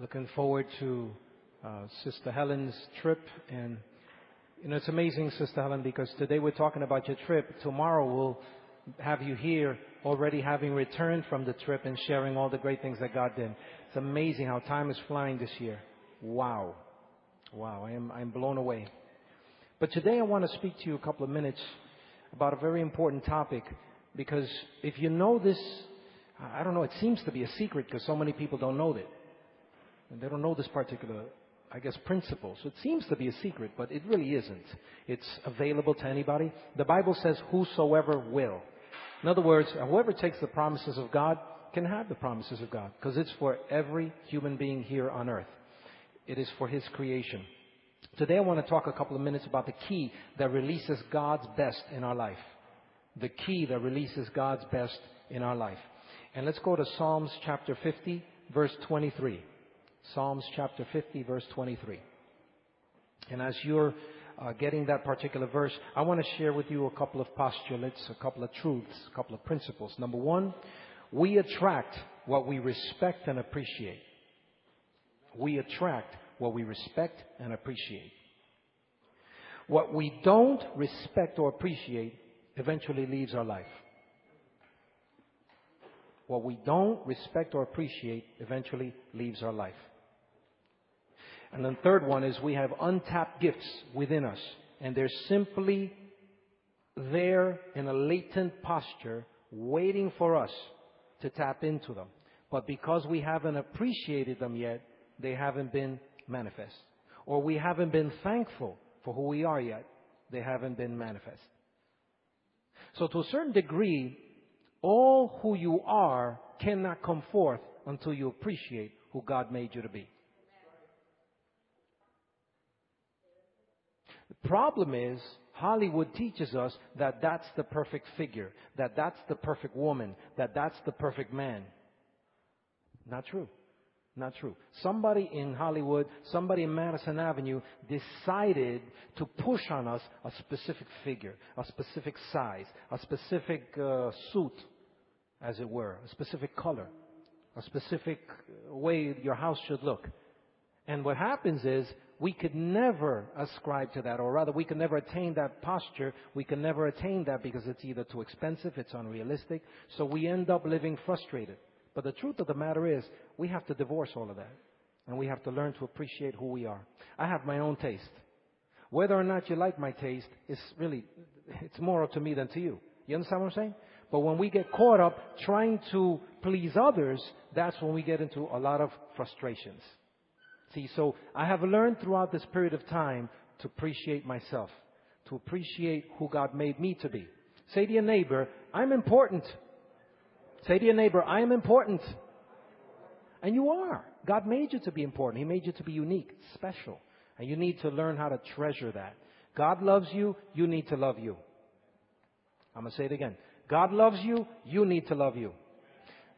Looking forward to uh, Sister Helen's trip. And, you know, it's amazing, Sister Helen, because today we're talking about your trip. Tomorrow we'll have you here already having returned from the trip and sharing all the great things that God did. It's amazing how time is flying this year. Wow. Wow. I am, I'm blown away. But today I want to speak to you a couple of minutes about a very important topic because if you know this, I don't know, it seems to be a secret because so many people don't know it. And they don't know this particular, I guess, principle. So it seems to be a secret, but it really isn't. It's available to anybody. The Bible says, whosoever will. In other words, whoever takes the promises of God can have the promises of God because it's for every human being here on earth. It is for His creation. Today I want to talk a couple of minutes about the key that releases God's best in our life. The key that releases God's best in our life. And let's go to Psalms chapter 50, verse 23. Psalms chapter 50, verse 23. And as you're uh, getting that particular verse, I want to share with you a couple of postulates, a couple of truths, a couple of principles. Number one, we attract what we respect and appreciate. We attract what we respect and appreciate. What we don't respect or appreciate eventually leaves our life. What we don't respect or appreciate eventually leaves our life. And the third one is we have untapped gifts within us, and they're simply there in a latent posture waiting for us to tap into them. But because we haven't appreciated them yet, they haven't been manifest. Or we haven't been thankful for who we are yet, they haven't been manifest. So to a certain degree, all who you are cannot come forth until you appreciate who God made you to be. The problem is, Hollywood teaches us that that's the perfect figure, that that's the perfect woman, that that's the perfect man. Not true. Not true. Somebody in Hollywood, somebody in Madison Avenue decided to push on us a specific figure, a specific size, a specific uh, suit, as it were, a specific color, a specific way your house should look. And what happens is we could never ascribe to that, or rather, we could never attain that posture. We can never attain that because it's either too expensive, it's unrealistic. So we end up living frustrated. But the truth of the matter is, we have to divorce all of that. And we have to learn to appreciate who we are. I have my own taste. Whether or not you like my taste is really, it's more up to me than to you. You understand what I'm saying? But when we get caught up trying to please others, that's when we get into a lot of frustrations. See, so I have learned throughout this period of time to appreciate myself, to appreciate who God made me to be. Say to your neighbor, I'm important. Say to your neighbor, I am important. And you are. God made you to be important. He made you to be unique, special. And you need to learn how to treasure that. God loves you, you need to love you. I'm going to say it again. God loves you, you need to love you.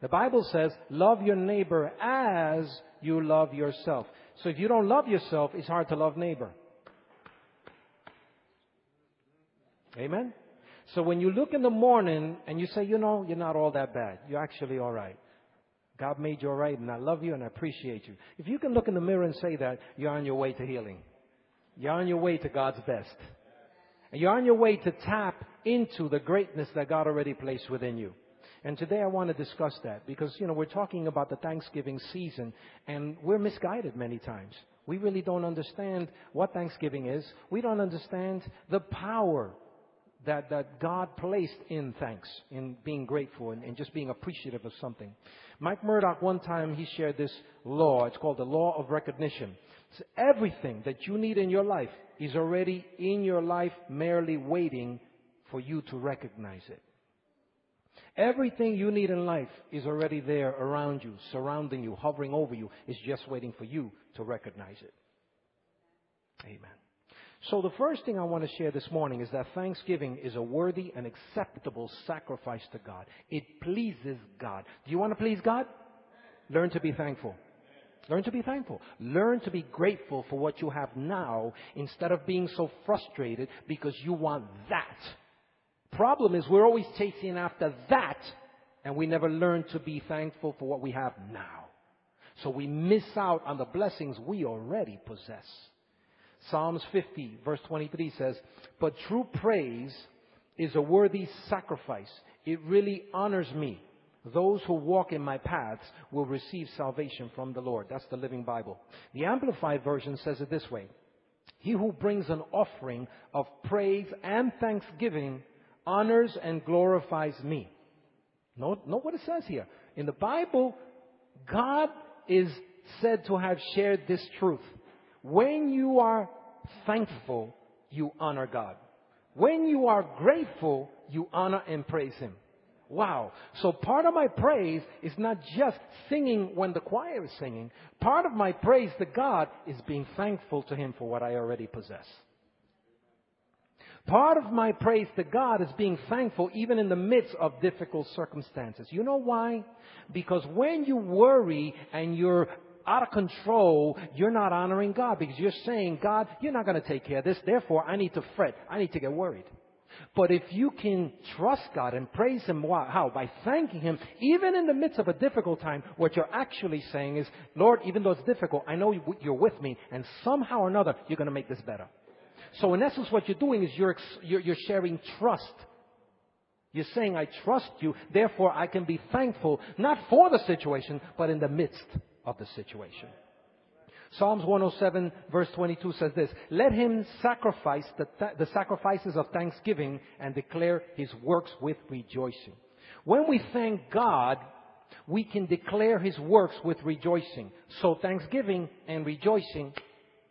The Bible says, love your neighbor as you love yourself. So if you don't love yourself, it's hard to love neighbor. Amen? So when you look in the morning and you say, you know, you're not all that bad. You're actually all right. God made you all right and I love you and I appreciate you. If you can look in the mirror and say that, you're on your way to healing. You're on your way to God's best. And you're on your way to tap into the greatness that God already placed within you. And today I want to discuss that because, you know, we're talking about the Thanksgiving season and we're misguided many times. We really don't understand what Thanksgiving is. We don't understand the power that, that God placed in thanks, in being grateful and, and just being appreciative of something. Mike Murdock, one time, he shared this law. It's called the law of recognition. So everything that you need in your life is already in your life, merely waiting for you to recognize it. Everything you need in life is already there around you, surrounding you, hovering over you. It's just waiting for you to recognize it. Amen. So the first thing I want to share this morning is that thanksgiving is a worthy and acceptable sacrifice to God. It pleases God. Do you want to please God? Learn to be thankful. Learn to be thankful. Learn to be grateful for what you have now instead of being so frustrated because you want that. Problem is we're always chasing after that and we never learn to be thankful for what we have now. So we miss out on the blessings we already possess. Psalms 50 verse 23 says, But true praise is a worthy sacrifice. It really honors me. Those who walk in my paths will receive salvation from the Lord. That's the Living Bible. The Amplified Version says it this way. He who brings an offering of praise and thanksgiving honors and glorifies me. Note, note what it says here. In the Bible, God is said to have shared this truth. When you are thankful, you honor God. When you are grateful, you honor and praise Him. Wow. So part of my praise is not just singing when the choir is singing. Part of my praise to God is being thankful to Him for what I already possess. Part of my praise to God is being thankful even in the midst of difficult circumstances. You know why? Because when you worry and you're out of control, you're not honoring God because you're saying, God, you're not going to take care of this. Therefore, I need to fret. I need to get worried. But if you can trust God and praise Him, how? By thanking Him, even in the midst of a difficult time, what you're actually saying is, Lord, even though it's difficult, I know you're with me, and somehow or another, you're going to make this better. So in essence, what you're doing is you're, you're, sharing trust. You're saying, I trust you, therefore I can be thankful, not for the situation, but in the midst of the situation. Psalms 107 verse 22 says this, Let him sacrifice the, th- the sacrifices of thanksgiving and declare his works with rejoicing. When we thank God, we can declare his works with rejoicing. So thanksgiving and rejoicing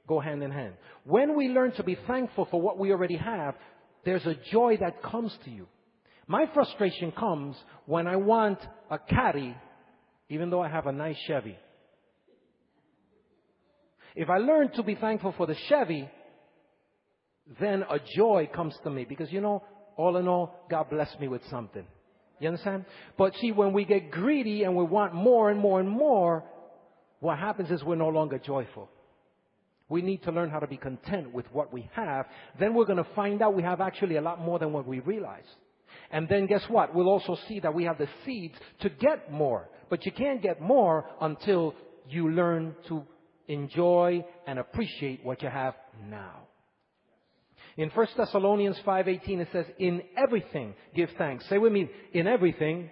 go hand in hand. When we learn to be thankful for what we already have, there's a joy that comes to you. My frustration comes when I want a caddy, even though I have a nice Chevy. If I learn to be thankful for the Chevy, then a joy comes to me because you know, all in all, God blessed me with something. You understand? But see, when we get greedy and we want more and more and more, what happens is we're no longer joyful. We need to learn how to be content with what we have. Then we're going to find out we have actually a lot more than what we realize. And then guess what? We'll also see that we have the seeds to get more. But you can't get more until you learn to enjoy and appreciate what you have now. In 1 Thessalonians 5:18 it says in everything give thanks. Say with me in everything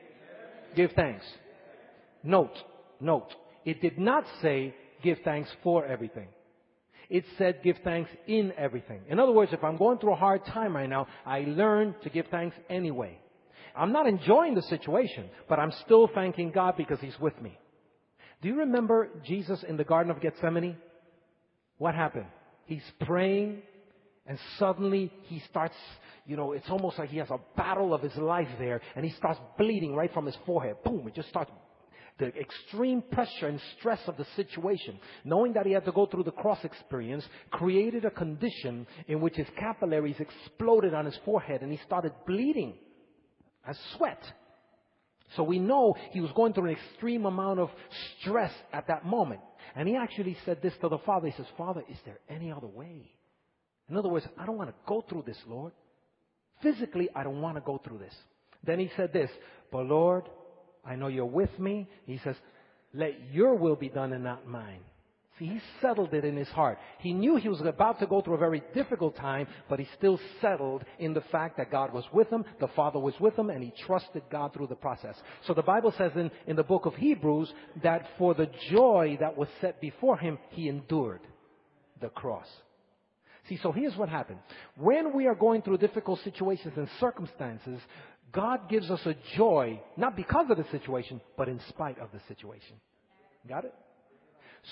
give thanks. Note, note, it did not say give thanks for everything. It said give thanks in everything. In other words, if I'm going through a hard time right now, I learn to give thanks anyway. I'm not enjoying the situation, but I'm still thanking God because He's with me. Do you remember Jesus in the Garden of Gethsemane? What happened? He's praying and suddenly he starts, you know, it's almost like he has a battle of his life there and he starts bleeding right from his forehead. Boom, it just starts the extreme pressure and stress of the situation, knowing that he had to go through the cross experience, created a condition in which his capillaries exploded on his forehead and he started bleeding as sweat. So we know he was going through an extreme amount of stress at that moment. And he actually said this to the Father. He says, Father, is there any other way? In other words, I don't want to go through this, Lord. Physically, I don't want to go through this. Then he said this, but Lord, I know you're with me. He says, let your will be done and not mine. See, he settled it in his heart. He knew he was about to go through a very difficult time, but he still settled in the fact that God was with him, the Father was with him, and he trusted God through the process. So the Bible says in, in the book of Hebrews that for the joy that was set before him, he endured the cross. See, so here's what happened. When we are going through difficult situations and circumstances, God gives us a joy, not because of the situation, but in spite of the situation. Got it?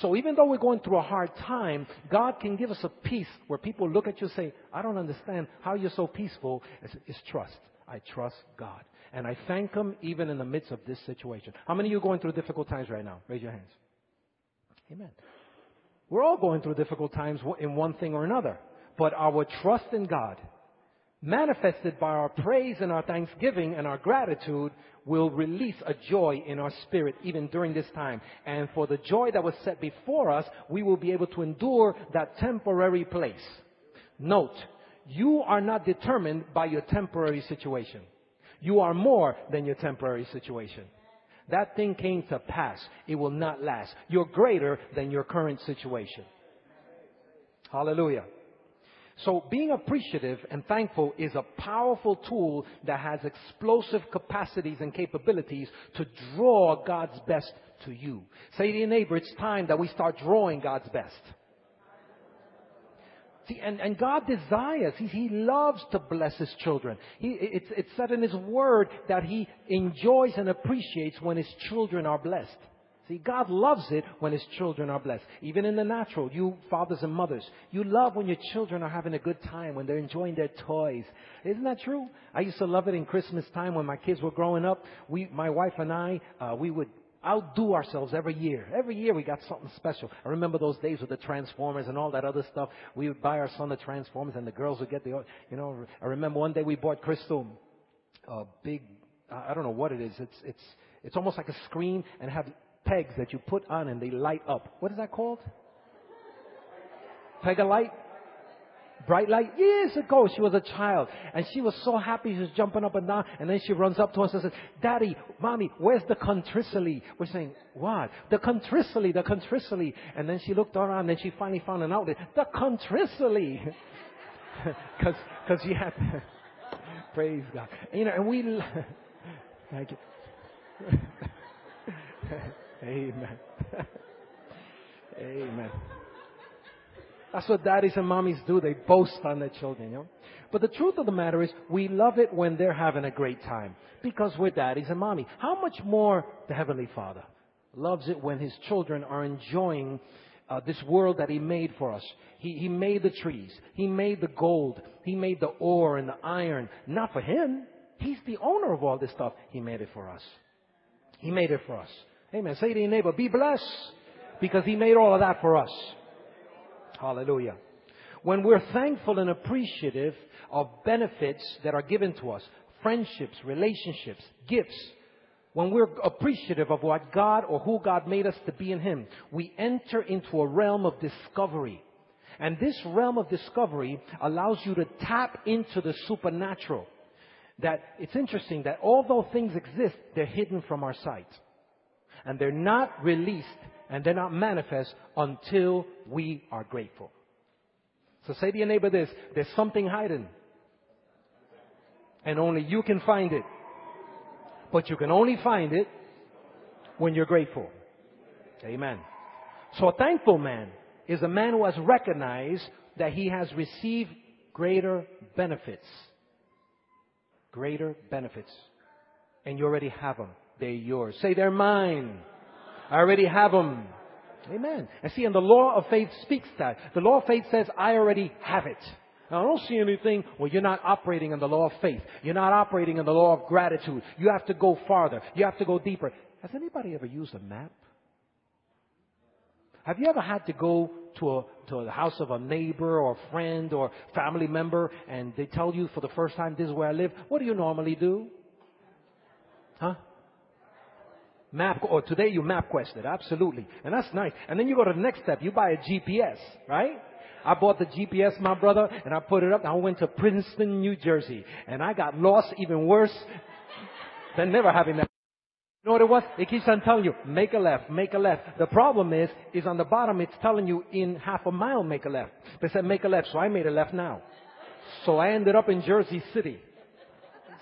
So even though we're going through a hard time, God can give us a peace where people look at you and say, I don't understand how you're so peaceful. It's, it's trust. I trust God. And I thank Him even in the midst of this situation. How many of you are going through difficult times right now? Raise your hands. Amen. We're all going through difficult times in one thing or another. But our trust in God, manifested by our praise and our thanksgiving and our gratitude, will release a joy in our spirit even during this time. And for the joy that was set before us, we will be able to endure that temporary place. Note, you are not determined by your temporary situation. You are more than your temporary situation. That thing came to pass. It will not last. You're greater than your current situation. Hallelujah. So being appreciative and thankful is a powerful tool that has explosive capacities and capabilities to draw God's best to you. Say to your neighbor, it's time that we start drawing God's best. See, and, and God desires, he, he loves to bless His children. He, it's, it's said in His Word that He enjoys and appreciates when His children are blessed. See, God loves it when His children are blessed. Even in the natural, you fathers and mothers, you love when your children are having a good time, when they're enjoying their toys. Isn't that true? I used to love it in Christmas time when my kids were growing up. We, my wife and I, uh, we would outdo ourselves every year. Every year we got something special. I remember those days with the Transformers and all that other stuff. We would buy our son the Transformers and the girls would get the, you know, I remember one day we bought Crystal a big, I don't know what it is. It's, it's, it's almost like a screen and have pegs that you put on and they light up. What is that called? Peg a light? bright light years ago. She was a child and she was so happy. She was jumping up and down. And then she runs up to us and says, Daddy, Mommy, where's the contrasily? We're saying, what? The contrasily, the contrasily. And then she looked around and she finally found an outlet. The contrasily. Cause, cause had, praise God. You know, and we, thank you. Amen. Amen. That's what daddies and mommies do. They boast on their children, you know. But the truth of the matter is, we love it when they're having a great time because we're daddies and mommy. How much more the Heavenly Father loves it when His children are enjoying uh, this world that He made for us. He, he made the trees. He made the gold. He made the ore and the iron. Not for Him. He's the owner of all this stuff. He made it for us. He made it for us. Amen. Say to your neighbor, be blessed because He made all of that for us. Hallelujah. When we're thankful and appreciative of benefits that are given to us, friendships, relationships, gifts, when we're appreciative of what God or who God made us to be in Him, we enter into a realm of discovery. And this realm of discovery allows you to tap into the supernatural. That it's interesting that although things exist, they're hidden from our sight. And they're not released and they're not manifest until we are grateful. So say to your neighbor this, there's something hiding. And only you can find it. But you can only find it when you're grateful. Amen. So a thankful man is a man who has recognized that he has received greater benefits. Greater benefits. And you already have them. They're yours. Say they're mine. I already have them. Amen. And see, and the law of faith speaks that. The law of faith says, I already have it. Now, I don't see anything. Well, you're not operating in the law of faith. You're not operating in the law of gratitude. You have to go farther. You have to go deeper. Has anybody ever used a map? Have you ever had to go to a to the house of a neighbor or a friend or family member and they tell you for the first time this is where I live? What do you normally do? Huh? Map, or today you MapQuest it, absolutely. And that's nice. And then you go to the next step, you buy a GPS, right? I bought the GPS, my brother, and I put it up. I went to Princeton, New Jersey, and I got lost even worse than never having that. You know what it was? It keeps on telling you, make a left, make a left. The problem is, is on the bottom, it's telling you in half a mile, make a left. They said make a left, so I made a left now. So I ended up in Jersey City.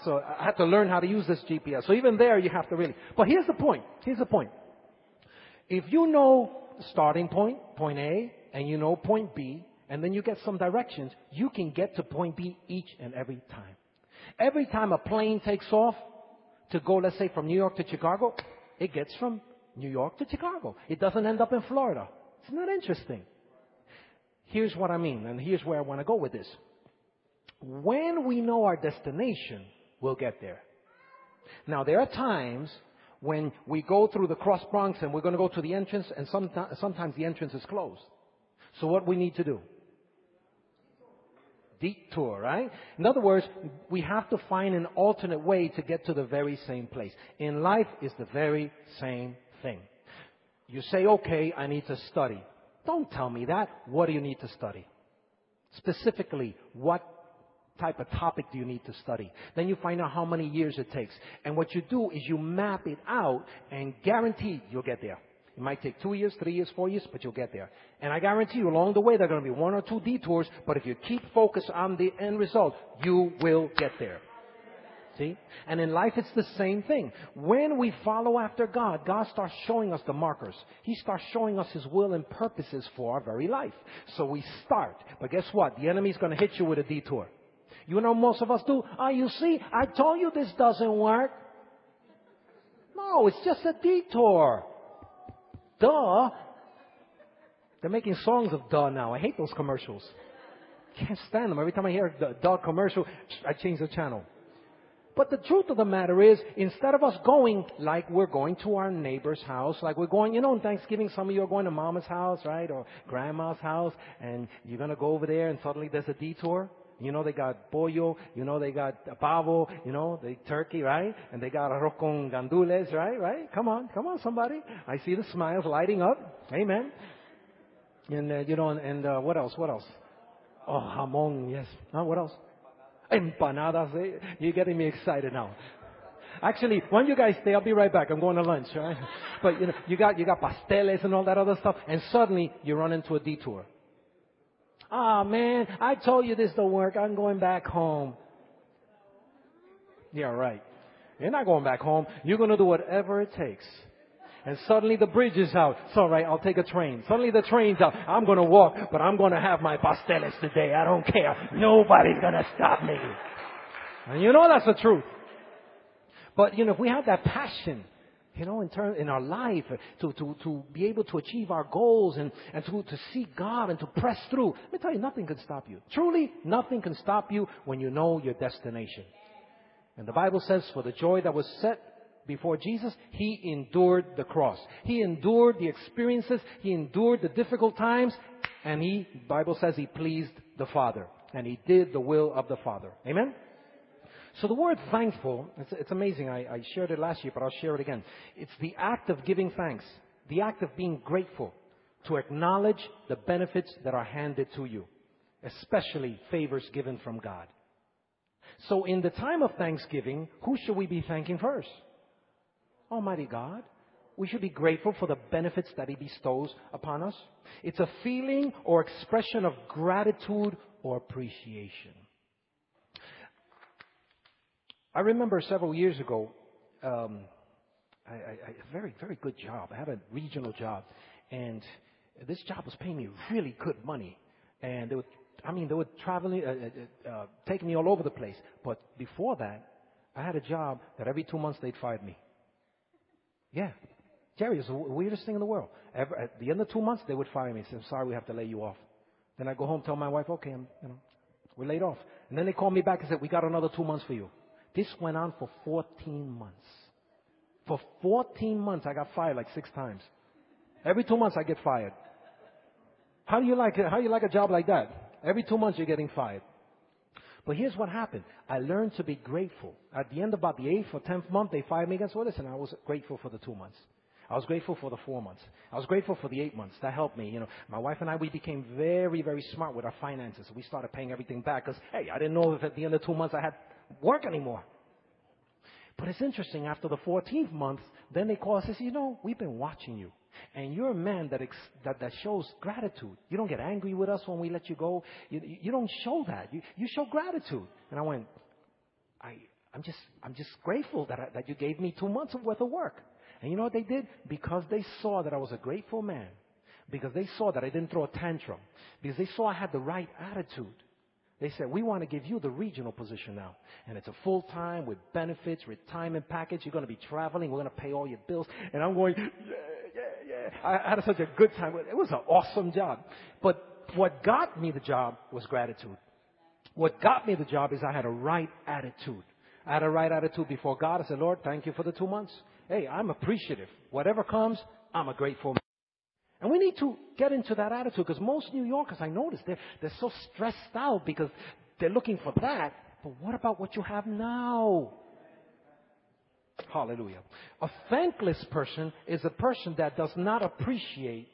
So I had to learn how to use this GPS. So even there, you have to really. But here's the point. Here's the point. If you know starting point, point A, and you know point B, and then you get some directions, you can get to point B each and every time. Every time a plane takes off to go, let's say, from New York to Chicago, it gets from New York to Chicago. It doesn't end up in Florida. It's not interesting. Here's what I mean, and here's where I want to go with this. When we know our destination, we'll get there. Now, there are times when we go through the Cross Bronx and we're going to go to the entrance, and sometimes, sometimes the entrance is closed. So, what we need to do? Detour, right? In other words, we have to find an alternate way to get to the very same place. In life, it's the very same thing. You say, okay, I need to study. Don't tell me that. What do you need to study? Specifically, what type of topic do you need to study? Then you find out how many years it takes. And what you do is you map it out and guarantee you'll get there. It might take two years, three years, four years, but you'll get there. And I guarantee you along the way there are going to be one or two detours, but if you keep focused on the end result, you will get there. See? And in life it's the same thing. When we follow after God, God starts showing us the markers. He starts showing us His will and purposes for our very life. So we start. But guess what? The enemy's gonna hit you with a detour. You know most of us do? Ah, oh, you see, I told you this doesn't work. No, it's just a detour. Duh. They're making songs of duh now. I hate those commercials. Can't stand them. Every time I hear the duh commercial, I change the channel. But the truth of the matter is, instead of us going like we're going to our neighbor's house, like we're going, you know, on Thanksgiving, some of you are going to mama's house, right? Or grandma's house, and you're gonna go over there and suddenly there's a detour. You know, they got pollo, you know, they got pavo, you know, the turkey, right? And they got arroz con gandules, right? Right? Come on, come on, somebody. I see the smiles lighting up. Amen. And, uh, you know, and, uh, what else? What else? Oh, jamon, yes. Huh? What else? Empanadas. Eh? You're getting me excited now. Actually, why don't you guys stay? I'll be right back. I'm going to lunch, right? But you know, you got you got pasteles and all that other stuff, and suddenly you run into a detour. Ah, oh, man, I told you this don't work. I'm going back home. Yeah, right. You're not going back home. You're going to do whatever it takes. And suddenly the bridge is out. It's alright, I'll take a train. Suddenly the train's out. I'm gonna walk, but I'm gonna have my pasteles today. I don't care. Nobody's gonna stop me. And you know that's the truth. But you know, if we have that passion, you know, in turn, in our life, to, to, to be able to achieve our goals and, and to, to seek God and to press through. Let me tell you, nothing can stop you. Truly, nothing can stop you when you know your destination. And the Bible says, for the joy that was set before Jesus, He endured the cross. He endured the experiences, He endured the difficult times, and He, Bible says, He pleased the Father. And He did the will of the Father. Amen? So the word thankful, it's, it's amazing. I, I shared it last year, but I'll share it again. It's the act of giving thanks, the act of being grateful to acknowledge the benefits that are handed to you, especially favors given from God. So in the time of Thanksgiving, who should we be thanking first? Almighty God. We should be grateful for the benefits that He bestows upon us. It's a feeling or expression of gratitude or appreciation. I remember several years ago, um, I, I, a very, very good job. I had a regional job, and this job was paying me really good money. And they were, I mean, they were traveling, uh, uh, uh, taking me all over the place. But before that, I had a job that every two months they'd fire me. Yeah. Jerry, it's the weirdest thing in the world. Ever, at the end of two months, they would fire me and say, I'm sorry, we have to lay you off. Then I go home, tell my wife, okay, I'm, you know, we're laid off. And then they call me back and said, we got another two months for you. This went on for 14 months. For 14 months, I got fired like six times. Every two months, I get fired. How do you like it? How do you like a job like that? Every two months, you're getting fired. But here's what happened. I learned to be grateful. At the end of about the eighth or tenth month, they fired me again. So listen, I was grateful for the two months. I was grateful for the four months. I was grateful for the eight months. That helped me. You know, my wife and I, we became very, very smart with our finances. We started paying everything back because, hey, I didn't know if at the end of two months I had work anymore. But it's interesting, after the 14th month, then they call us and say, you know, we've been watching you. And you're a man that, ex- that, that shows gratitude. You don't get angry with us when we let you go. You, you don't show that. You, you show gratitude. And I went, I, I'm just, I'm just grateful that, I, that you gave me two months worth of work. And you know what they did? Because they saw that I was a grateful man. Because they saw that I didn't throw a tantrum. Because they saw I had the right attitude. They said, we want to give you the regional position now. And it's a full time with benefits, retirement package. You're going to be traveling. We're going to pay all your bills. And I'm going, yeah, yeah, yeah. I had such a good time. It was an awesome job. But what got me the job was gratitude. What got me the job is I had a right attitude. I had a right attitude before God. I said, Lord, thank you for the two months. Hey, I'm appreciative. Whatever comes, I'm a grateful man. And we need to get into that attitude because most New Yorkers, I notice, they're, they're so stressed out because they're looking for that. But what about what you have now? Hallelujah. A thankless person is a person that does not appreciate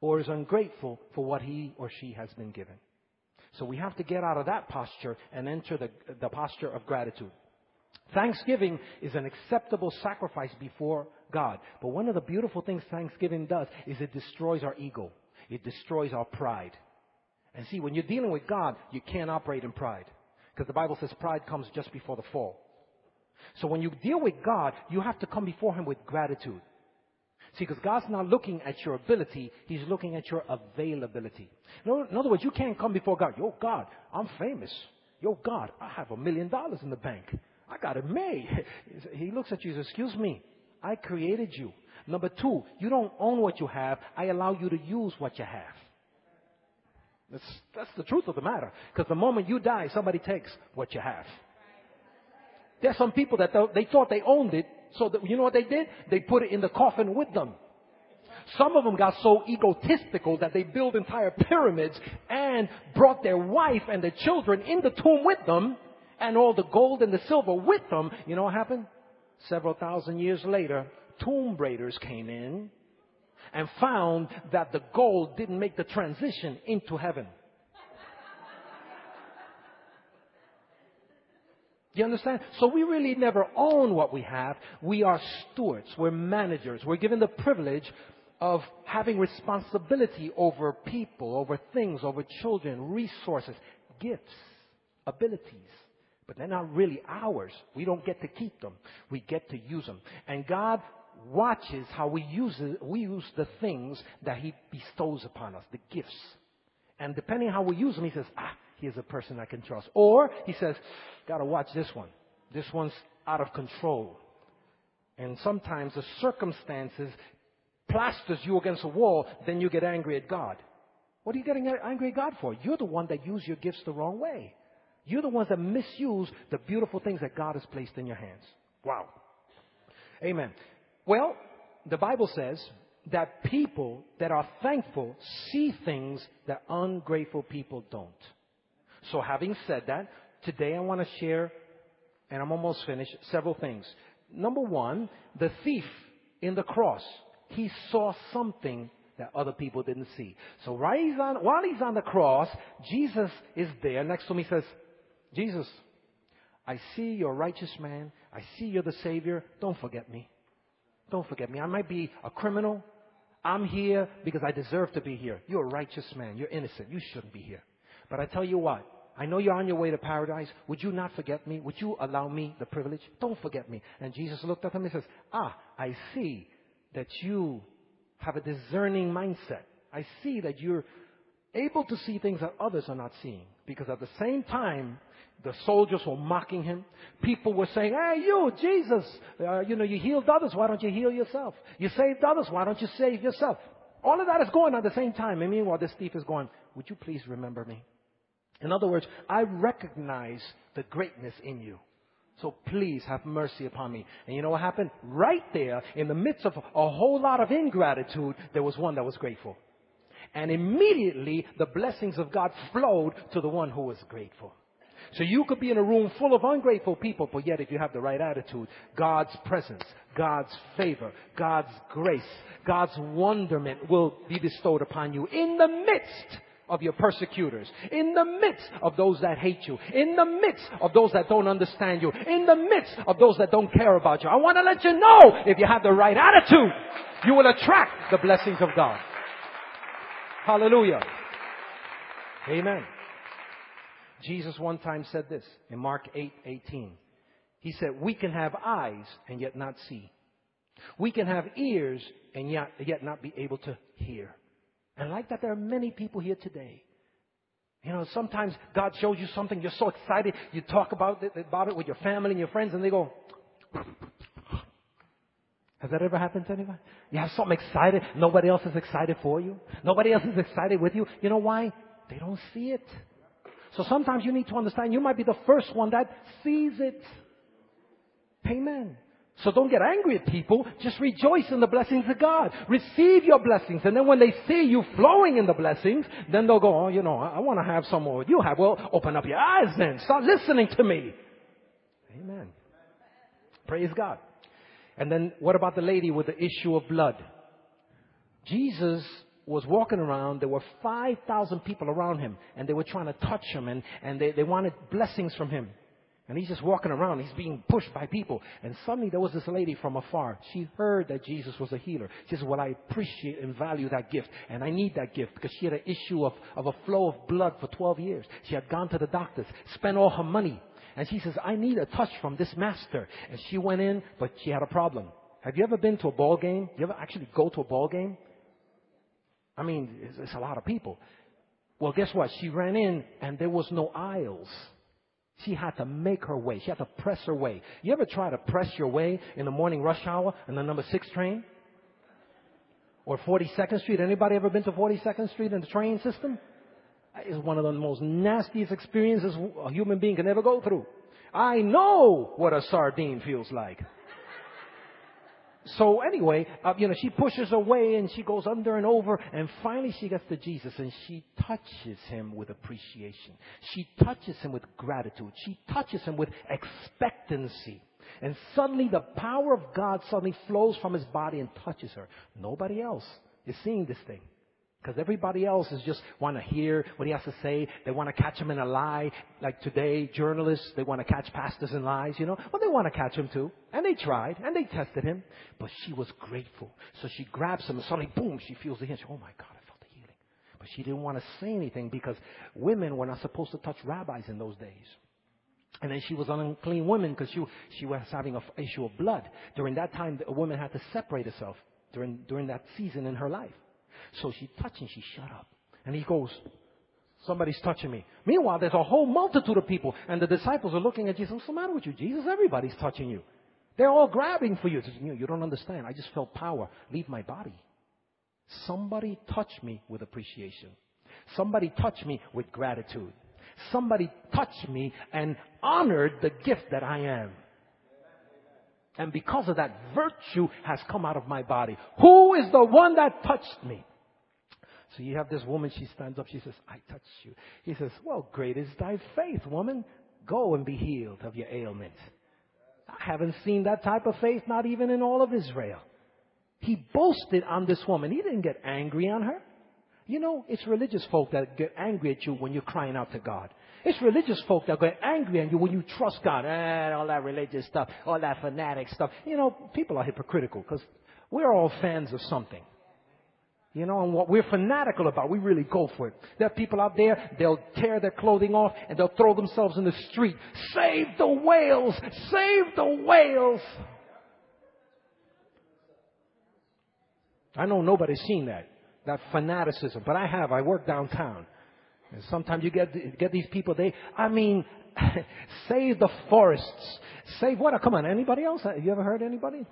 or is ungrateful for what he or she has been given. So we have to get out of that posture and enter the, the posture of gratitude. Thanksgiving is an acceptable sacrifice before God. But one of the beautiful things Thanksgiving does is it destroys our ego. It destroys our pride. And see, when you're dealing with God, you can't operate in pride. Because the Bible says pride comes just before the fall. So when you deal with God, you have to come before Him with gratitude. See, because God's not looking at your ability, He's looking at your availability. In other words, you can't come before God. Yo, God, I'm famous. Yo, God, I have a million dollars in the bank. I got it made. He looks at you and says, excuse me, I created you. Number two, you don't own what you have. I allow you to use what you have. That's, that's the truth of the matter. Because the moment you die, somebody takes what you have. There's some people that th- they thought they owned it, so that, you know what they did? They put it in the coffin with them. Some of them got so egotistical that they built entire pyramids and brought their wife and their children in the tomb with them and all the gold and the silver with them. You know what happened? Several thousand years later, tomb raiders came in and found that the gold didn't make the transition into heaven. You understand? So we really never own what we have. We are stewards. We're managers. We're given the privilege of having responsibility over people, over things, over children, resources, gifts, abilities. But they're not really ours. We don't get to keep them. We get to use them. And God watches how we use it, we use the things that He bestows upon us, the gifts. And depending how we use them, He says, ah, here's a person I can trust. Or He says, gotta watch this one. This one's out of control. And sometimes the circumstances plasters you against a wall, then you get angry at God. What are you getting angry at God for? You're the one that used your gifts the wrong way. You're the ones that misuse the beautiful things that God has placed in your hands. Wow. Amen. Well, the Bible says that people that are thankful see things that ungrateful people don't. So having said that, today I want to share, and I'm almost finished, several things. Number one, the thief in the cross, he saw something that other people didn't see. So while he's on, while he's on the cross, Jesus is there next to me says, Jesus, I see you're a righteous man. I see you're the Savior. Don't forget me. Don't forget me. I might be a criminal. I'm here because I deserve to be here. You're a righteous man. You're innocent. You shouldn't be here. But I tell you what, I know you're on your way to paradise. Would you not forget me? Would you allow me the privilege? Don't forget me. And Jesus looked at him and says, Ah, I see that you have a discerning mindset. I see that you're able to see things that others are not seeing. Because at the same time, the soldiers were mocking him. People were saying, hey, you, Jesus, uh, you know, you healed others. Why don't you heal yourself? You saved others. Why don't you save yourself? All of that is going on at the same time. And meanwhile, this thief is going, would you please remember me? In other words, I recognize the greatness in you. So please have mercy upon me. And you know what happened? Right there, in the midst of a whole lot of ingratitude, there was one that was grateful. And immediately the blessings of God flowed to the one who was grateful. So you could be in a room full of ungrateful people, but yet if you have the right attitude, God's presence, God's favor, God's grace, God's wonderment will be bestowed upon you in the midst of your persecutors, in the midst of those that hate you, in the midst of those that don't understand you, in the midst of those that don't care about you. I want to let you know if you have the right attitude, you will attract the blessings of God. Hallelujah. Amen. Jesus one time said this in Mark 8 18. He said, We can have eyes and yet not see. We can have ears and yet, yet not be able to hear. And like that, there are many people here today. You know, sometimes God shows you something, you're so excited, you talk about it, about it with your family and your friends, and they go, has that ever happened to anyone? You have something excited, nobody else is excited for you. Nobody else is excited with you. You know why? They don't see it. So sometimes you need to understand you might be the first one that sees it. Amen. So don't get angry at people. Just rejoice in the blessings of God. Receive your blessings. And then when they see you flowing in the blessings, then they'll go, oh, you know, I, I want to have some more you have. Well, open up your eyes then. Start listening to me. Amen. Praise God. And then what about the lady with the issue of blood? Jesus was walking around. There were 5,000 people around him, and they were trying to touch him, and, and they, they wanted blessings from him. And he's just walking around. He's being pushed by people. And suddenly there was this lady from afar. She heard that Jesus was a healer. She says, well, I appreciate and value that gift. And I need that gift because she had an issue of, of a flow of blood for 12 years. She had gone to the doctors, spent all her money. And she says, I need a touch from this master. And she went in, but she had a problem. Have you ever been to a ball game? You ever actually go to a ball game? I mean, it's, it's a lot of people. Well, guess what? She ran in and there was no aisles. She had to make her way. She had to press her way. You ever try to press your way in the morning rush hour in the number six train? Or 42nd Street? Anybody ever been to 42nd Street in the train system? It's one of the most nastiest experiences a human being can ever go through. I know what a sardine feels like. So anyway, uh, you know, she pushes away and she goes under and over and finally she gets to Jesus and she touches him with appreciation. She touches him with gratitude. She touches him with expectancy. And suddenly the power of God suddenly flows from his body and touches her. Nobody else is seeing this thing. Because everybody else is just want to hear what he has to say. They want to catch him in a lie. Like today, journalists, they want to catch pastors in lies, you know. Well, they want to catch him too. And they tried, and they tested him. But she was grateful. So she grabs him, and suddenly, boom, she feels the hinge. Oh my God, I felt the healing. But she didn't want to say anything because women were not supposed to touch rabbis in those days. And then she was an unclean woman because she, she was having an issue of blood. During that time, a woman had to separate herself during, during that season in her life. So she touched him. She shut up. And he goes, somebody's touching me. Meanwhile, there's a whole multitude of people. And the disciples are looking at Jesus. What's the matter with you, Jesus? Everybody's touching you. They're all grabbing for you, you don't understand. I just felt power leave my body. Somebody touched me with appreciation. Somebody touched me with gratitude. Somebody touched me and honored the gift that I am. And because of that, virtue has come out of my body. Who is the one that touched me? So you have this woman, she stands up, she says, I touched you. He says, Well, great is thy faith, woman. Go and be healed of your ailment. I haven't seen that type of faith, not even in all of Israel. He boasted on this woman. He didn't get angry on her. You know, it's religious folk that get angry at you when you're crying out to God. It's religious folk that get angry at you when you trust God. Eh, all that religious stuff, all that fanatic stuff. You know, people are hypocritical because we're all fans of something. You know, and what we're fanatical about, we really go for it. There are people out there, they'll tear their clothing off and they'll throw themselves in the street. Save the whales! Save the whales! I know nobody's seen that, that fanaticism, but I have. I work downtown. And sometimes you get, get these people, they, I mean, save the forests. Save what? Come on, anybody else? Have you ever heard anybody?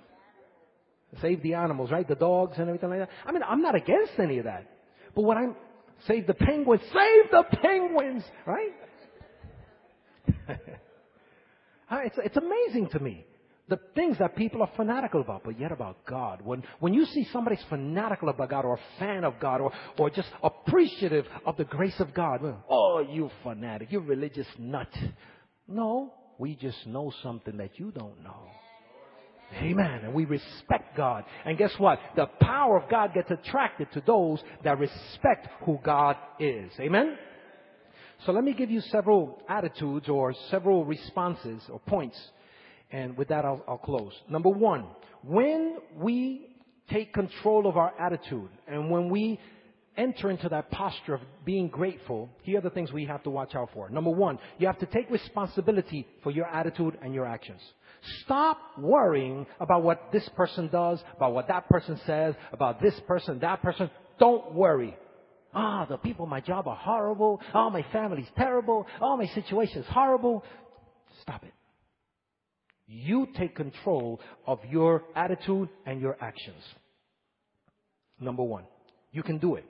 Save the animals, right? The dogs and everything like that. I mean, I'm not against any of that. But when I'm, save the penguins, save the penguins, right? it's, it's amazing to me. The things that people are fanatical about, but yet about God. When, when you see somebody's fanatical about God or a fan of God or, or just appreciative of the grace of God, oh, you fanatic, you religious nut. No, we just know something that you don't know. Amen. And we respect God. And guess what? The power of God gets attracted to those that respect who God is. Amen? So let me give you several attitudes or several responses or points. And with that, I'll, I'll close. Number one, when we take control of our attitude and when we enter into that posture of being grateful, here are the things we have to watch out for. Number one, you have to take responsibility for your attitude and your actions. Stop worrying about what this person does, about what that person says, about this person, that person. Don't worry. Ah, the people my job are horrible. Oh, my family's terrible. Oh, my situation's horrible. Stop it. You take control of your attitude and your actions. Number one. You can do it.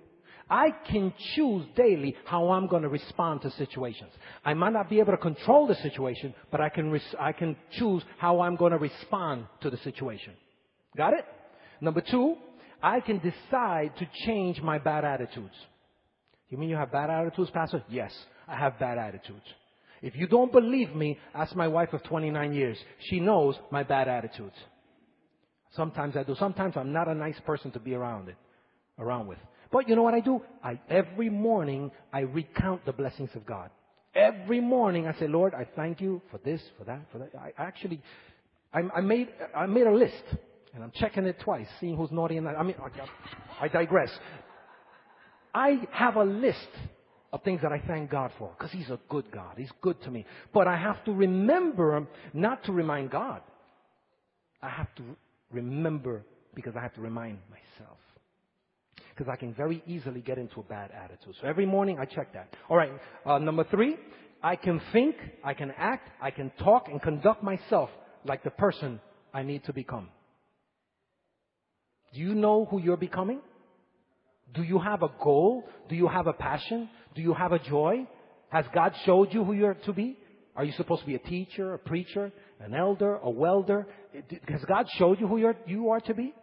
I can choose daily how I'm going to respond to situations. I might not be able to control the situation, but I can, res- I can choose how I'm going to respond to the situation. Got it? Number two, I can decide to change my bad attitudes. You mean you have bad attitudes, Pastor? Yes, I have bad attitudes. If you don't believe me, ask my wife of 29 years. She knows my bad attitudes. Sometimes I do. Sometimes I'm not a nice person to be around it, around with. But you know what I do? I, every morning, I recount the blessings of God. Every morning, I say, Lord, I thank you for this, for that, for that. I actually, I, I made, I made a list, and I'm checking it twice, seeing who's naughty and that I mean, I, I digress. I have a list of things that I thank God for, because He's a good God. He's good to me. But I have to remember not to remind God. I have to remember because I have to remind myself because I can very easily get into a bad attitude. So every morning I check that. All right. Uh, number three, I can think, I can act, I can talk and conduct myself like the person I need to become. Do you know who you're becoming? Do you have a goal? Do you have a passion? Do you have a joy? Has God showed you who you're to be? Are you supposed to be a teacher, a preacher, an elder, a welder? Has God showed you who you're, you are to be?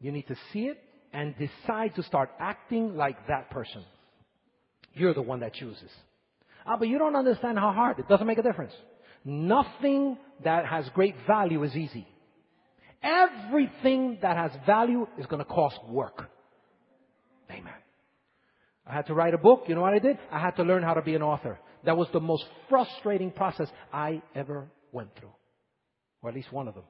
You need to see it and decide to start acting like that person. You're the one that chooses. Ah, but you don't understand how hard. It doesn't make a difference. Nothing that has great value is easy. Everything that has value is going to cost work. Amen. I had to write a book. You know what I did? I had to learn how to be an author. That was the most frustrating process I ever went through. Or at least one of them.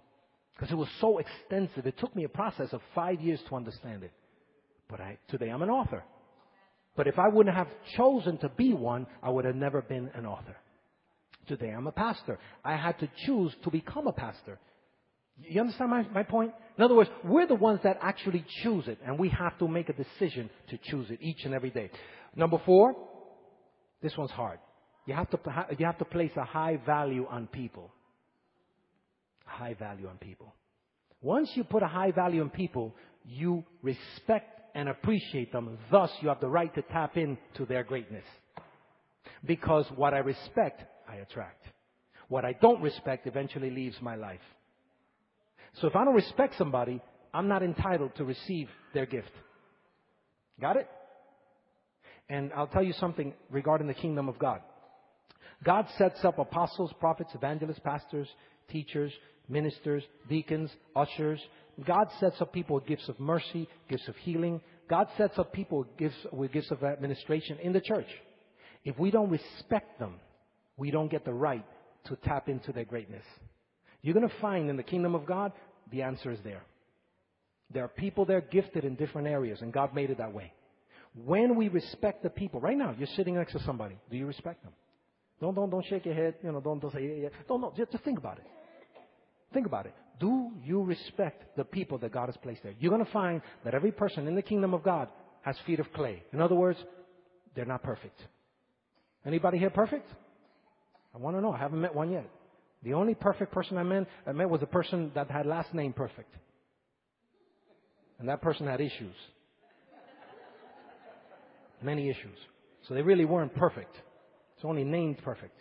Because it was so extensive. It took me a process of five years to understand it. But I, today I'm an author. But if I wouldn't have chosen to be one, I would have never been an author. Today I'm a pastor. I had to choose to become a pastor. You understand my, my point? In other words, we're the ones that actually choose it, and we have to make a decision to choose it each and every day. Number four, this one's hard. You have to, you have to place a high value on people high value on people. Once you put a high value on people, you respect and appreciate them. Thus, you have the right to tap into their greatness. Because what I respect, I attract. What I don't respect eventually leaves my life. So if I don't respect somebody, I'm not entitled to receive their gift. Got it? And I'll tell you something regarding the kingdom of God. God sets up apostles, prophets, evangelists, pastors, teachers, ministers, deacons, ushers. God sets up people with gifts of mercy, gifts of healing. God sets up people with gifts, with gifts of administration in the church. If we don't respect them, we don't get the right to tap into their greatness. You're going to find in the kingdom of God, the answer is there. There are people there gifted in different areas, and God made it that way. When we respect the people, right now, you're sitting next to somebody. Do you respect them? Don't, don't, don't shake your head. You know, don't, don't say, yeah, yeah. Don't, no, just, just think about it. Think about it. Do you respect the people that God has placed there? You're going to find that every person in the kingdom of God has feet of clay. In other words, they're not perfect. Anybody here perfect? I want to know. I haven't met one yet. The only perfect person I met, I met was a person that had last name perfect. And that person had issues. Many issues. So they really weren't perfect. It's only named perfect.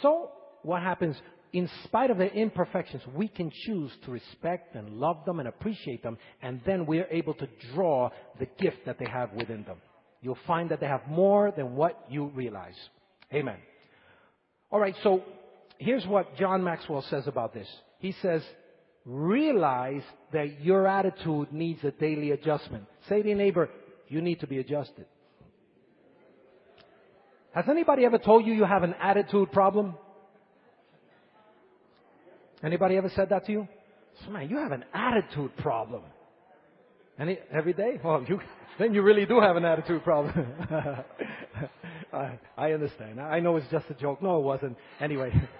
So, what happens? in spite of their imperfections, we can choose to respect and love them and appreciate them, and then we're able to draw the gift that they have within them. You'll find that they have more than what you realize. Amen. Alright, so here's what John Maxwell says about this. He says, realize that your attitude needs a daily adjustment. Say to your neighbor, you need to be adjusted. Has anybody ever told you you have an attitude problem? Anybody ever said that to you? So, man, you have an attitude problem. Any, every day? Well, you, then you really do have an attitude problem. I, I understand. I know it's just a joke. No, it wasn't. Anyway.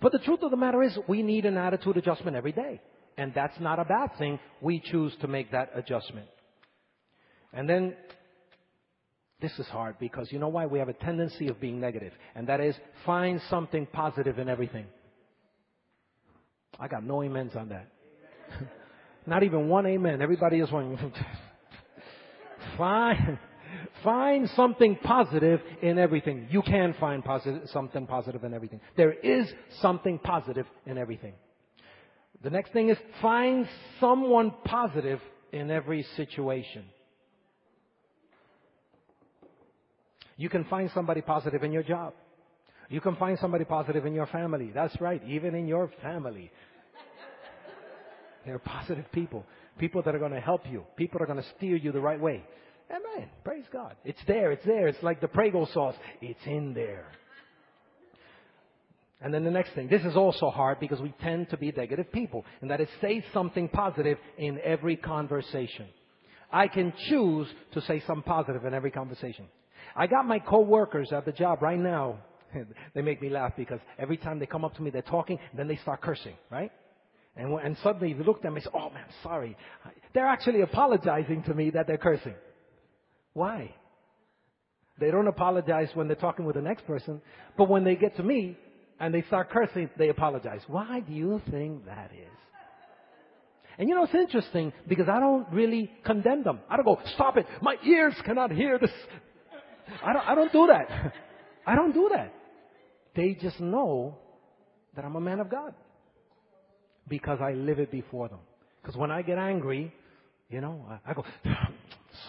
but the truth of the matter is, we need an attitude adjustment every day. And that's not a bad thing. We choose to make that adjustment. And then this is hard because you know why? We have a tendency of being negative, and that is find something positive in everything. I got no amens on that. Not even one amen. Everybody is one. find, find something positive in everything. You can find positive, something positive in everything. There is something positive in everything. The next thing is find someone positive in every situation. You can find somebody positive in your job. You can find somebody positive in your family. That's right, even in your family. They're positive people. People that are going to help you. People that are going to steer you the right way. Amen. Praise God. It's there. It's there. It's like the Prego sauce. It's in there. And then the next thing, this is also hard because we tend to be negative people, and that is say something positive in every conversation. I can choose to say something positive in every conversation. I got my coworkers at the job right now. they make me laugh because every time they come up to me, they're talking, then they start cursing, right? And, and suddenly they look at them and say, "Oh man, sorry." They're actually apologizing to me that they're cursing. Why? They don't apologize when they're talking with the next person, but when they get to me, and they start cursing, they apologize. Why do you think that is? And you know, it's interesting because I don't really condemn them. I don't go, stop it. My ears cannot hear this. I don't, I don't do that. I don't do that. They just know that I'm a man of God because I live it before them. Because when I get angry, you know, I, I go,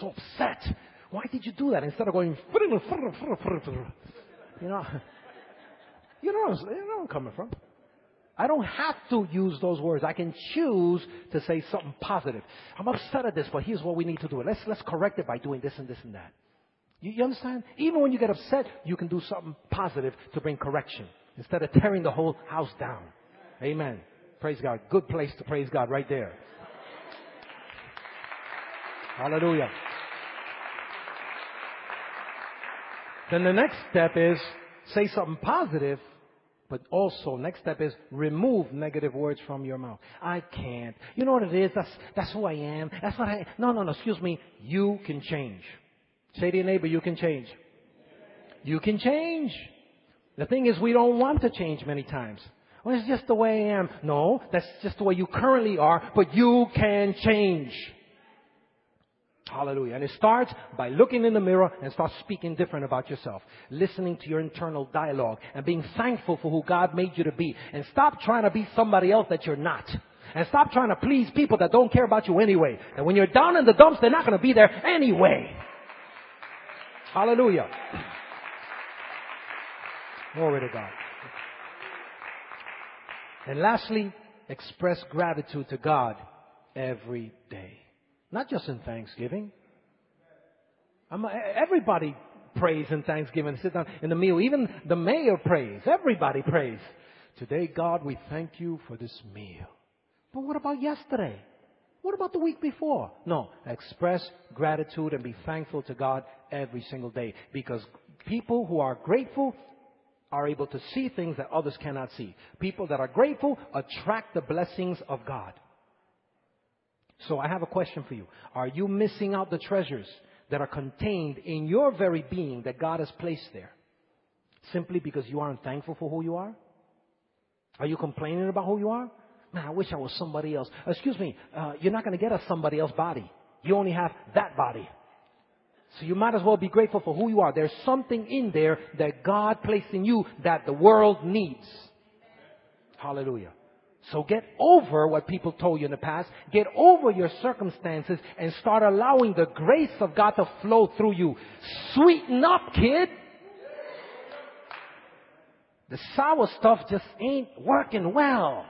so upset. Why did you do that? Instead of going, you know, you know, you know where I'm coming from. I don't have to use those words. I can choose to say something positive. I'm upset at this, but here's what we need to do. Let's, let's correct it by doing this and this and that. You, you understand? Even when you get upset, you can do something positive to bring correction instead of tearing the whole house down. Amen. Praise God. Good place to praise God right there. Hallelujah. Then the next step is say something positive but also, next step is remove negative words from your mouth. I can't. You know what it is? That's, that's who I am. That's what I, no, no, no, excuse me. You can change. Say to your neighbor, you can change. You can change. The thing is, we don't want to change many times. Well, it's just the way I am. No, that's just the way you currently are, but you can change. Hallelujah. And it starts by looking in the mirror and start speaking different about yourself. Listening to your internal dialogue and being thankful for who God made you to be. And stop trying to be somebody else that you're not. And stop trying to please people that don't care about you anyway. And when you're down in the dumps, they're not going to be there anyway. Hallelujah. Glory to God. And lastly, express gratitude to God every day. Not just in Thanksgiving. I'm, everybody prays in Thanksgiving. Sit down in the meal. Even the mayor prays. Everybody prays. Today, God, we thank you for this meal. But what about yesterday? What about the week before? No. Express gratitude and be thankful to God every single day. Because people who are grateful are able to see things that others cannot see. People that are grateful attract the blessings of God. So I have a question for you. Are you missing out the treasures that are contained in your very being that God has placed there? Simply because you aren't thankful for who you are? Are you complaining about who you are? Man, I wish I was somebody else. Excuse me, uh, you're not going to get a somebody else body. You only have that body. So you might as well be grateful for who you are. There's something in there that God placed in you that the world needs. Hallelujah. So get over what people told you in the past. Get over your circumstances and start allowing the grace of God to flow through you. Sweeten up, kid. The sour stuff just ain't working well.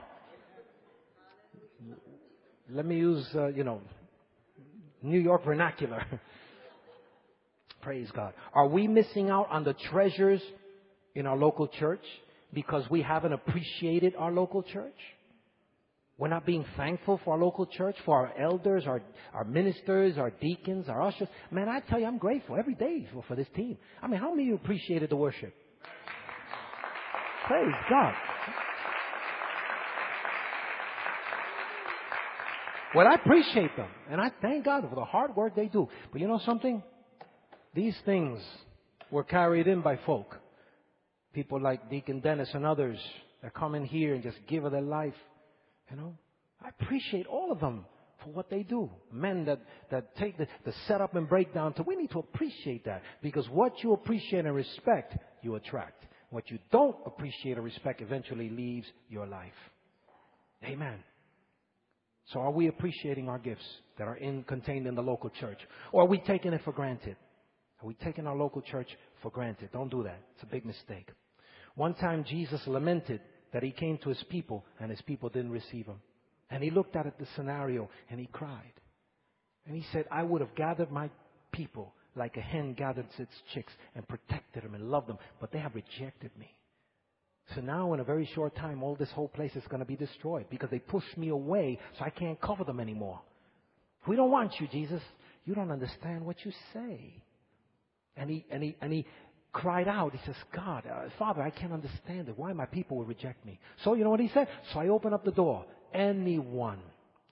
Let me use, uh, you know, New York vernacular. Praise God. Are we missing out on the treasures in our local church because we haven't appreciated our local church? We're not being thankful for our local church, for our elders, our, our ministers, our deacons, our ushers. Man, I tell you, I'm grateful every day for, for this team. I mean, how many of you appreciated the worship? Praise God. Well, I appreciate them, and I thank God for the hard work they do. But you know something? These things were carried in by folk. People like Deacon Dennis and others that come in here and just give of their life you know, I appreciate all of them for what they do. Men that, that take the, the setup and breakdown to, we need to appreciate that. Because what you appreciate and respect, you attract. What you don't appreciate or respect eventually leaves your life. Amen. So are we appreciating our gifts that are in, contained in the local church? Or are we taking it for granted? Are we taking our local church for granted? Don't do that. It's a big mistake. One time Jesus lamented that he came to his people and his people didn't receive him. And he looked at the scenario and he cried. And he said, I would have gathered my people like a hen gathers its chicks and protected them and loved them, but they have rejected me. So now in a very short time, all this whole place is going to be destroyed because they pushed me away so I can't cover them anymore. We don't want you, Jesus. You don't understand what you say. And he, and he, and he cried out. He says, God, uh, Father, I can't understand it. Why my people will reject me. So you know what he said? So I open up the door. Anyone,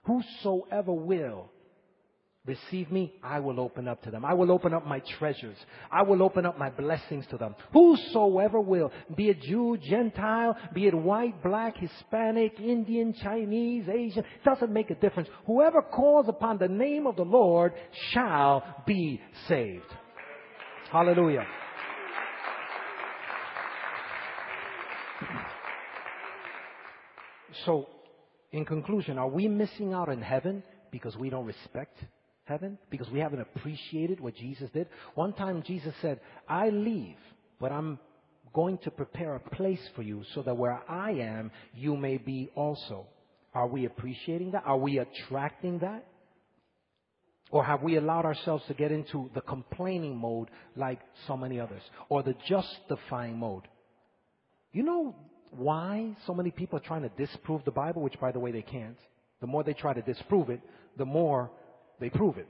whosoever will, receive me, I will open up to them. I will open up my treasures. I will open up my blessings to them. Whosoever will, be it Jew, Gentile, be it white, black, Hispanic, Indian, Chinese, Asian, doesn't make a difference. Whoever calls upon the name of the Lord shall be saved. Hallelujah. So, in conclusion, are we missing out in heaven because we don't respect heaven? Because we haven't appreciated what Jesus did? One time Jesus said, I leave, but I'm going to prepare a place for you so that where I am, you may be also. Are we appreciating that? Are we attracting that? Or have we allowed ourselves to get into the complaining mode like so many others? Or the justifying mode? You know why so many people are trying to disprove the Bible, which by the way they can't? The more they try to disprove it, the more they prove it.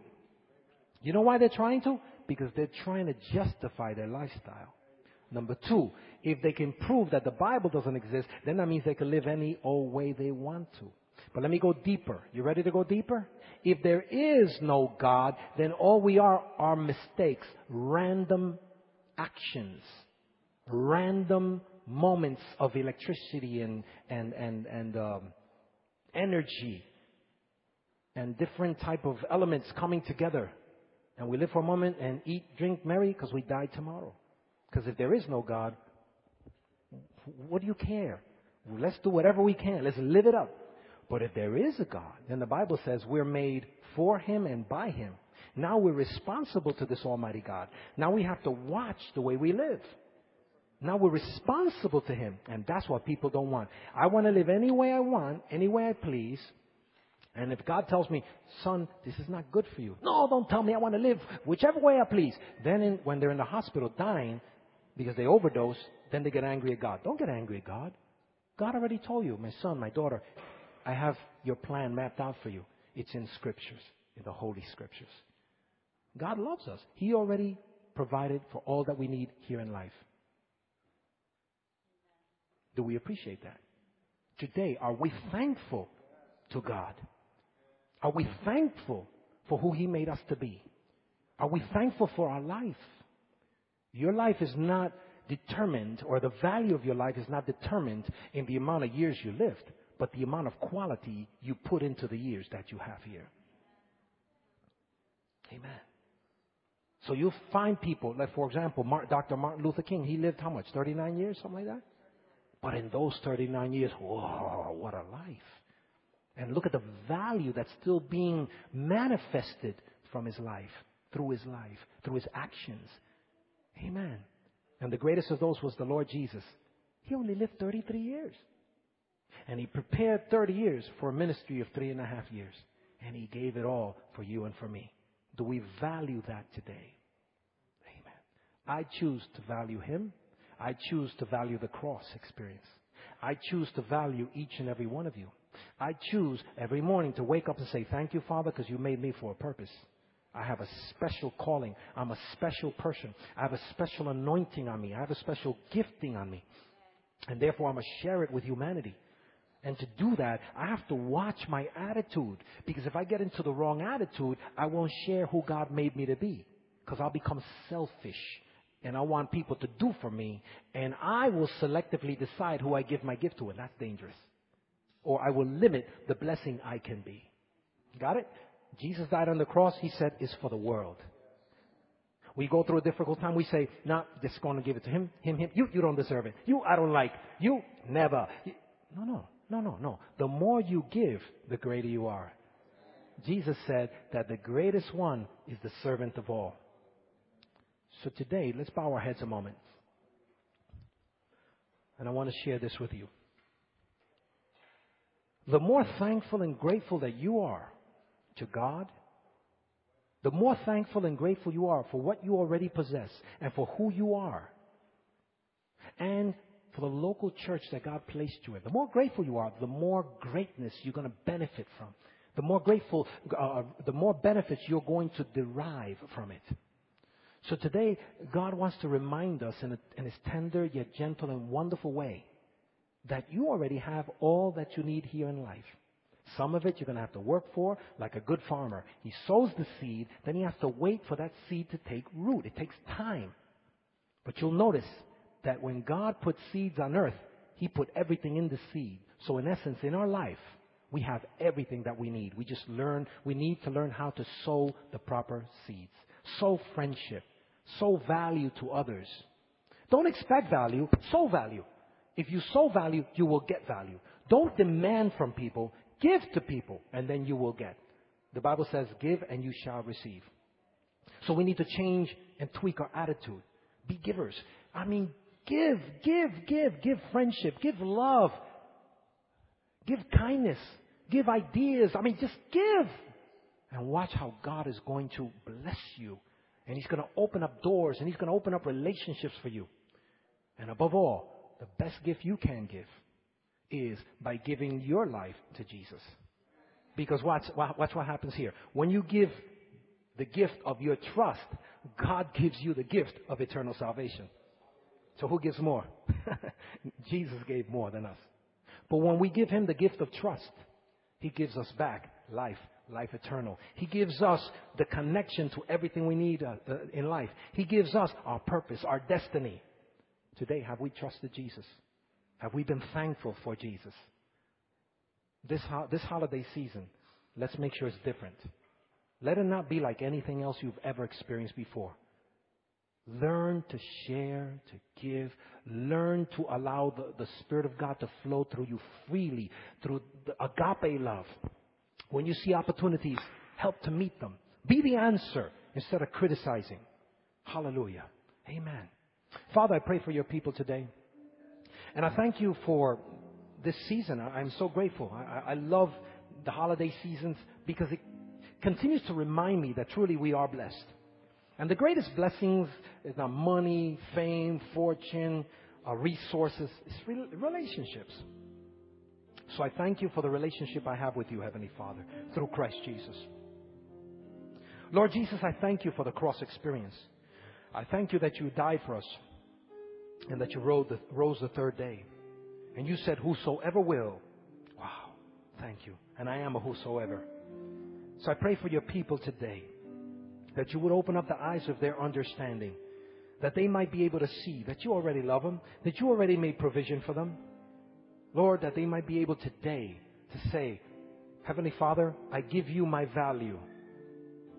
You know why they're trying to? Because they're trying to justify their lifestyle. Number two, if they can prove that the Bible doesn't exist, then that means they can live any old way they want to. But let me go deeper. You ready to go deeper? If there is no God, then all we are are mistakes, random actions, random moments of electricity and, and, and, and um, energy and different type of elements coming together. And we live for a moment and eat, drink, merry because we die tomorrow. Because if there is no God, what do you care? Let's do whatever we can. Let's live it up. But if there is a God, then the Bible says we're made for Him and by Him. Now we're responsible to this Almighty God. Now we have to watch the way we live. Now we're responsible to Him. And that's what people don't want. I want to live any way I want, any way I please. And if God tells me, son, this is not good for you. No, don't tell me I want to live whichever way I please. Then in, when they're in the hospital dying because they overdose, then they get angry at God. Don't get angry at God. God already told you, my son, my daughter, I have your plan mapped out for you. It's in scriptures, in the Holy Scriptures. God loves us. He already provided for all that we need here in life. Do we appreciate that? Today, are we thankful to God? Are we thankful for who He made us to be? Are we thankful for our life? Your life is not determined, or the value of your life is not determined in the amount of years you lived, but the amount of quality you put into the years that you have here. Amen. So you'll find people, like for example, Dr. Martin Luther King, he lived how much? 39 years, something like that? But in those 39 years, whoa, what a life. And look at the value that's still being manifested from his life, through his life, through his actions. Amen. And the greatest of those was the Lord Jesus. He only lived 33 years. And he prepared 30 years for a ministry of three and a half years. And he gave it all for you and for me. Do we value that today? Amen. I choose to value him I choose to value the cross experience. I choose to value each and every one of you. I choose every morning to wake up and say, Thank you, Father, because you made me for a purpose. I have a special calling. I'm a special person. I have a special anointing on me. I have a special gifting on me. And therefore, I must share it with humanity. And to do that, I have to watch my attitude. Because if I get into the wrong attitude, I won't share who God made me to be. Because I'll become selfish and I want people to do for me, and I will selectively decide who I give my gift to, and that's dangerous. Or I will limit the blessing I can be. Got it? Jesus died on the cross, he said, is for the world. We go through a difficult time, we say, not just going to give it to him, him, him. You, you don't deserve it. You, I don't like. You, never. No, no, no, no, no. The more you give, the greater you are. Jesus said that the greatest one is the servant of all. So today, let's bow our heads a moment. And I want to share this with you. the more thankful and grateful that you are to God, the more thankful and grateful you are for what you already possess and for who you are, and for the local church that God placed you in, the more grateful you are, the more greatness you're going to benefit from. The more grateful, uh, the more benefits you're going to derive from it. So today, God wants to remind us in, a, in His tender yet gentle and wonderful way that you already have all that you need here in life. Some of it you're going to have to work for, like a good farmer. He sows the seed, then he has to wait for that seed to take root. It takes time. But you'll notice that when God put seeds on earth, He put everything in the seed. So in essence, in our life, we have everything that we need. We just learn, we need to learn how to sow the proper seeds. Sow friendship. Sow value to others. Don't expect value, sow value. If you sow value, you will get value. Don't demand from people, give to people, and then you will get. The Bible says, give and you shall receive. So we need to change and tweak our attitude. Be givers. I mean, give, give, give, give friendship, give love, give kindness, give ideas. I mean, just give. And watch how God is going to bless you. And He's going to open up doors and He's going to open up relationships for you. And above all, the best gift you can give is by giving your life to Jesus. Because watch, watch what happens here. When you give the gift of your trust, God gives you the gift of eternal salvation. So who gives more? Jesus gave more than us. But when we give Him the gift of trust, He gives us back life, life eternal. He gives us the connection to everything we need uh, uh, in life. He gives us our purpose, our destiny. Today, have we trusted Jesus? Have we been thankful for Jesus? This, ho- this holiday season, let's make sure it's different. Let it not be like anything else you've ever experienced before. Learn to share, to give. Learn to allow the, the Spirit of God to flow through you freely, through the agape love. When you see opportunities, help to meet them. Be the answer instead of criticizing. Hallelujah. Amen. Father, I pray for your people today. And I thank you for this season. I'm so grateful. I, love the holiday seasons because it continues to remind me that truly we are blessed. And the greatest blessings is not money, fame, fortune, or resources. It's relationships. I thank you for the relationship I have with you, Heavenly Father, through Christ Jesus. Lord Jesus, I thank you for the cross experience. I thank you that you died for us and that you rose the third day. And you said, Whosoever will. Wow. Thank you. And I am a whosoever. So I pray for your people today that you would open up the eyes of their understanding, that they might be able to see that you already love them, that you already made provision for them. Lord, that they might be able today to say, Heavenly Father, I give you my value.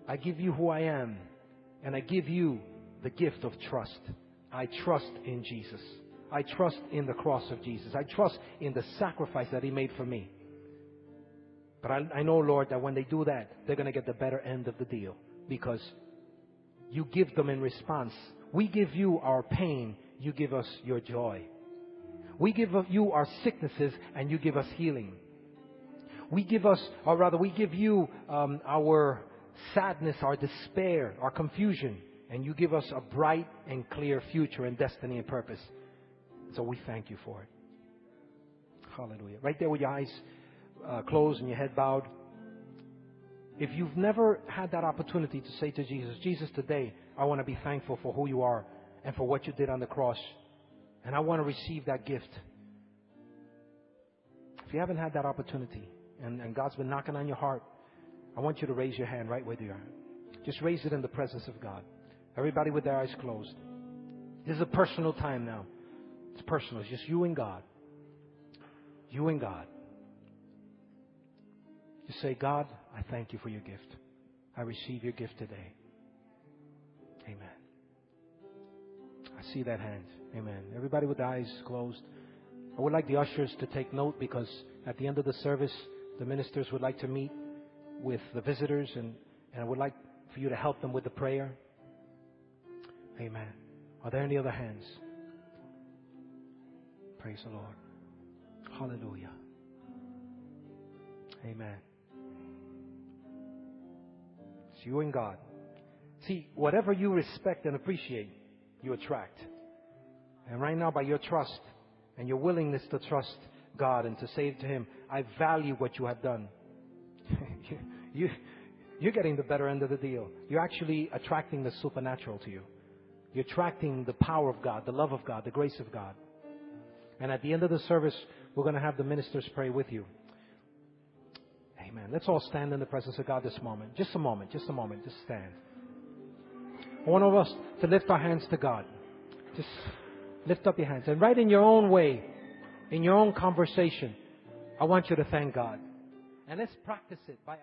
I give you who I am. And I give you the gift of trust. I trust in Jesus. I trust in the cross of Jesus. I trust in the sacrifice that He made for me. But I, I know, Lord, that when they do that, they're going to get the better end of the deal because you give them in response. We give you our pain, you give us your joy. We give you our sicknesses, and you give us healing. We give us, or rather, we give you um, our sadness, our despair, our confusion, and you give us a bright and clear future and destiny and purpose. So we thank you for it. Hallelujah. Right there with your eyes uh, closed and your head bowed. If you've never had that opportunity to say to Jesus, Jesus, today I want to be thankful for who you are and for what you did on the cross, and I want to receive that gift. If you haven't had that opportunity and, and God's been knocking on your heart, I want you to raise your hand right where you are. Just raise it in the presence of God. Everybody with their eyes closed. This is a personal time now. It's personal. It's just you and God. You and God. Just say, God, I thank you for your gift. I receive your gift today. Amen. I see that hand. Amen. Everybody with eyes closed. I would like the ushers to take note because at the end of the service, the ministers would like to meet with the visitors and, and I would like for you to help them with the prayer. Amen. Are there any other hands? Praise the Lord. Hallelujah. Amen. It's you and God. See, whatever you respect and appreciate, you attract. And right now, by your trust and your willingness to trust God and to say to Him, I value what you have done, you, you, you're getting the better end of the deal. You're actually attracting the supernatural to you. You're attracting the power of God, the love of God, the grace of God. And at the end of the service, we're going to have the ministers pray with you. Amen. Let's all stand in the presence of God this moment. Just a moment, just a moment. Just stand. I want all of us to lift our hands to God. Just lift up your hands. And right in your own way, in your own conversation, I want you to thank God. And let's practice it by